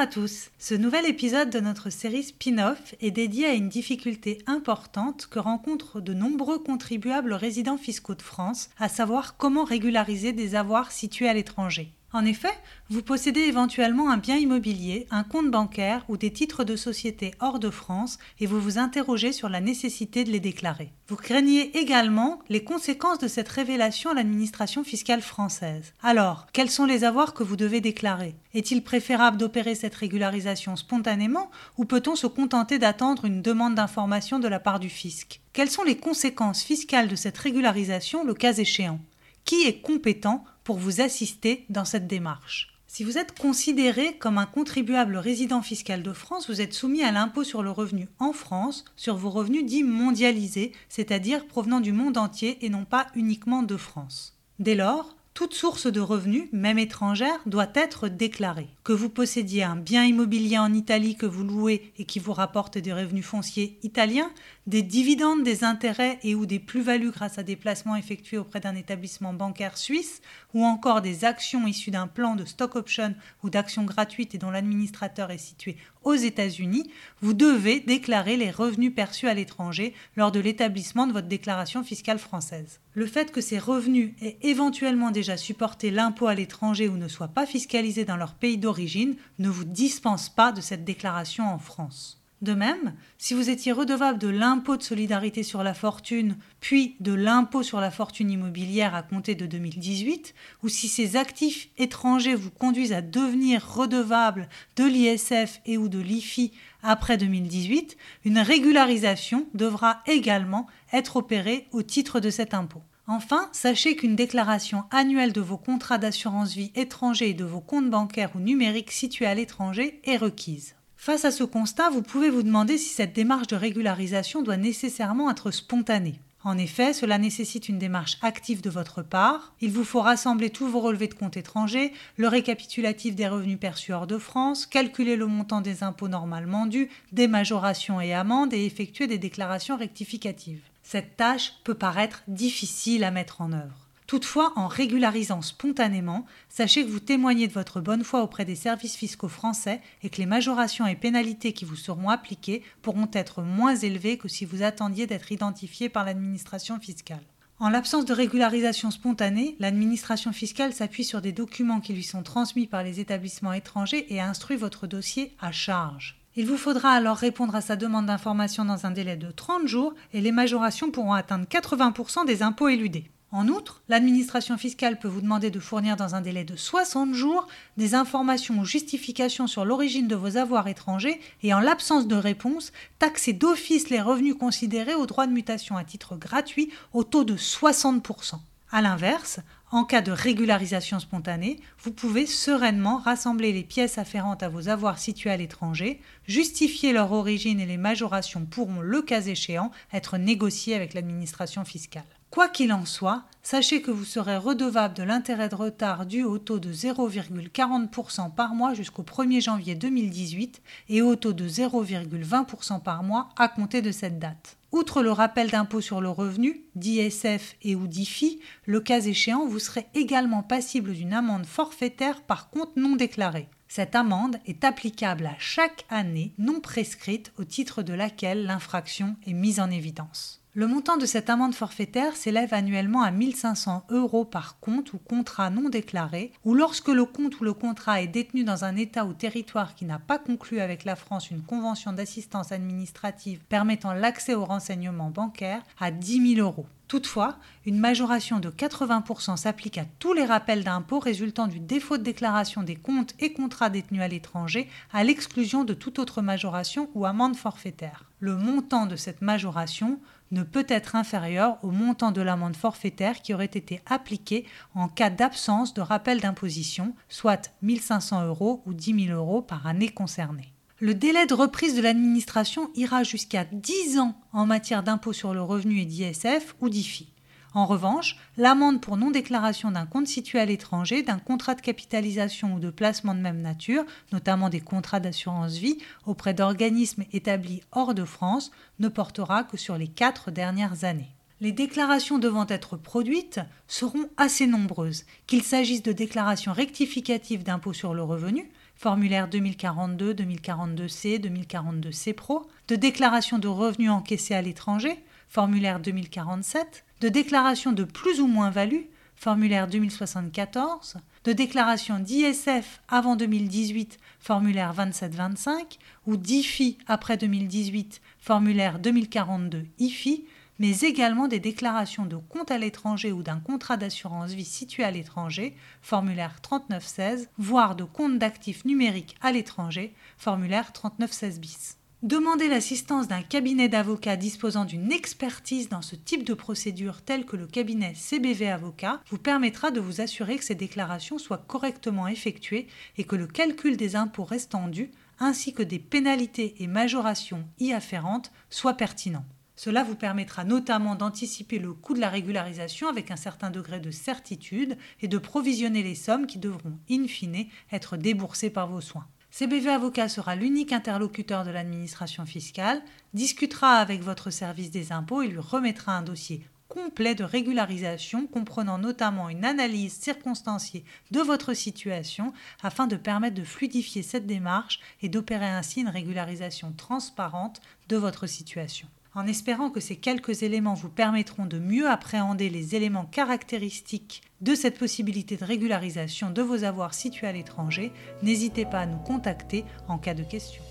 à tous. Ce nouvel épisode de notre série spin-off est dédié à une difficulté importante que rencontrent de nombreux contribuables résidents fiscaux de France, à savoir comment régulariser des avoirs situés à l'étranger. En effet, vous possédez éventuellement un bien immobilier, un compte bancaire ou des titres de société hors de France et vous vous interrogez sur la nécessité de les déclarer. Vous craignez également les conséquences de cette révélation à l'administration fiscale française. Alors, quels sont les avoirs que vous devez déclarer? Est-il préférable d'opérer cette régularisation spontanément ou peut-on se contenter d'attendre une demande d'information de la part du fisc? Quelles sont les conséquences fiscales de cette régularisation le cas échéant? Qui est compétent pour vous assister dans cette démarche. Si vous êtes considéré comme un contribuable résident fiscal de France, vous êtes soumis à l'impôt sur le revenu en France sur vos revenus dits mondialisés, c'est-à-dire provenant du monde entier et non pas uniquement de France. Dès lors, toute source de revenus, même étrangère, doit être déclarée. Que vous possédiez un bien immobilier en Italie que vous louez et qui vous rapporte des revenus fonciers italiens, des dividendes, des intérêts et ou des plus-values grâce à des placements effectués auprès d'un établissement bancaire suisse, ou encore des actions issues d'un plan de stock option ou d'actions gratuites et dont l'administrateur est situé aux États-Unis, vous devez déclarer les revenus perçus à l'étranger lors de l'établissement de votre déclaration fiscale française. Le fait que ces revenus aient éventuellement déjà supporté l'impôt à l'étranger ou ne soient pas fiscalisés dans leur pays d'origine ne vous dispense pas de cette déclaration en France. De même, si vous étiez redevable de l'impôt de solidarité sur la fortune, puis de l'impôt sur la fortune immobilière à compter de 2018, ou si ces actifs étrangers vous conduisent à devenir redevable de l'ISF et ou de l'IFI après 2018, une régularisation devra également être opérée au titre de cet impôt. Enfin, sachez qu'une déclaration annuelle de vos contrats d'assurance vie étrangers et de vos comptes bancaires ou numériques situés à l'étranger est requise. Face à ce constat, vous pouvez vous demander si cette démarche de régularisation doit nécessairement être spontanée. En effet, cela nécessite une démarche active de votre part. Il vous faut rassembler tous vos relevés de compte étrangers, le récapitulatif des revenus perçus hors de France, calculer le montant des impôts normalement dus, des majorations et amendes et effectuer des déclarations rectificatives. Cette tâche peut paraître difficile à mettre en œuvre. Toutefois, en régularisant spontanément, sachez que vous témoignez de votre bonne foi auprès des services fiscaux français et que les majorations et pénalités qui vous seront appliquées pourront être moins élevées que si vous attendiez d'être identifié par l'administration fiscale. En l'absence de régularisation spontanée, l'administration fiscale s'appuie sur des documents qui lui sont transmis par les établissements étrangers et instruit votre dossier à charge. Il vous faudra alors répondre à sa demande d'information dans un délai de 30 jours et les majorations pourront atteindre 80% des impôts éludés. En outre, l'administration fiscale peut vous demander de fournir dans un délai de 60 jours des informations ou justifications sur l'origine de vos avoirs étrangers et en l'absence de réponse, taxer d'office les revenus considérés au droit de mutation à titre gratuit au taux de 60%. A l'inverse, en cas de régularisation spontanée, vous pouvez sereinement rassembler les pièces afférentes à vos avoirs situés à l'étranger, justifier leur origine et les majorations pourront, le cas échéant, être négociées avec l'administration fiscale. Quoi qu'il en soit, sachez que vous serez redevable de l'intérêt de retard dû au taux de 0,40% par mois jusqu'au 1er janvier 2018 et au taux de 0,20% par mois à compter de cette date. Outre le rappel d'impôt sur le revenu, d'ISF et ou d'IFI, le cas échéant, vous serez également passible d'une amende forfaitaire par compte non déclaré. Cette amende est applicable à chaque année non prescrite au titre de laquelle l'infraction est mise en évidence. Le montant de cette amende forfaitaire s'élève annuellement à 1500 euros par compte ou contrat non déclaré, ou lorsque le compte ou le contrat est détenu dans un État ou territoire qui n'a pas conclu avec la France une convention d'assistance administrative permettant l'accès aux renseignements bancaires à 10 000 euros. Toutefois, une majoration de 80% s'applique à tous les rappels d'impôts résultant du défaut de déclaration des comptes et contrats détenus à l'étranger, à l'exclusion de toute autre majoration ou amende forfaitaire. Le montant de cette majoration ne peut être inférieur au montant de l'amende forfaitaire qui aurait été appliquée en cas d'absence de rappel d'imposition, soit 1500 euros ou 10 000 euros par année concernée. Le délai de reprise de l'administration ira jusqu'à 10 ans en matière d'impôt sur le revenu et d'ISF ou d'IFI. En revanche, l'amende pour non-déclaration d'un compte situé à l'étranger, d'un contrat de capitalisation ou de placement de même nature, notamment des contrats d'assurance vie, auprès d'organismes établis hors de France, ne portera que sur les quatre dernières années. Les déclarations devant être produites seront assez nombreuses, qu'il s'agisse de déclarations rectificatives d'impôt sur le revenu, formulaire 2042, 2042C, 2042C Pro, de déclaration de revenus encaissés à l'étranger, formulaire 2047, de déclaration de plus ou moins value, formulaire 2074, de déclaration d'ISF avant 2018, formulaire 2725, ou d'IFI après 2018, formulaire 2042 IFI, mais également des déclarations de compte à l'étranger ou d'un contrat d'assurance vie situé à l'étranger, formulaire 3916, voire de compte d'actifs numériques à l'étranger, formulaire 3916 bis. Demander l'assistance d'un cabinet d'avocats disposant d'une expertise dans ce type de procédure telle que le cabinet CBV Avocat vous permettra de vous assurer que ces déclarations soient correctement effectuées et que le calcul des impôts restants dus ainsi que des pénalités et majorations y afférentes soient pertinents. Cela vous permettra notamment d'anticiper le coût de la régularisation avec un certain degré de certitude et de provisionner les sommes qui devront, in fine, être déboursées par vos soins. CBV Avocat sera l'unique interlocuteur de l'administration fiscale, discutera avec votre service des impôts et lui remettra un dossier complet de régularisation comprenant notamment une analyse circonstanciée de votre situation afin de permettre de fluidifier cette démarche et d'opérer ainsi une régularisation transparente de votre situation en espérant que ces quelques éléments vous permettront de mieux appréhender les éléments caractéristiques de cette possibilité de régularisation de vos avoirs situés à l'étranger, n'hésitez pas à nous contacter en cas de question.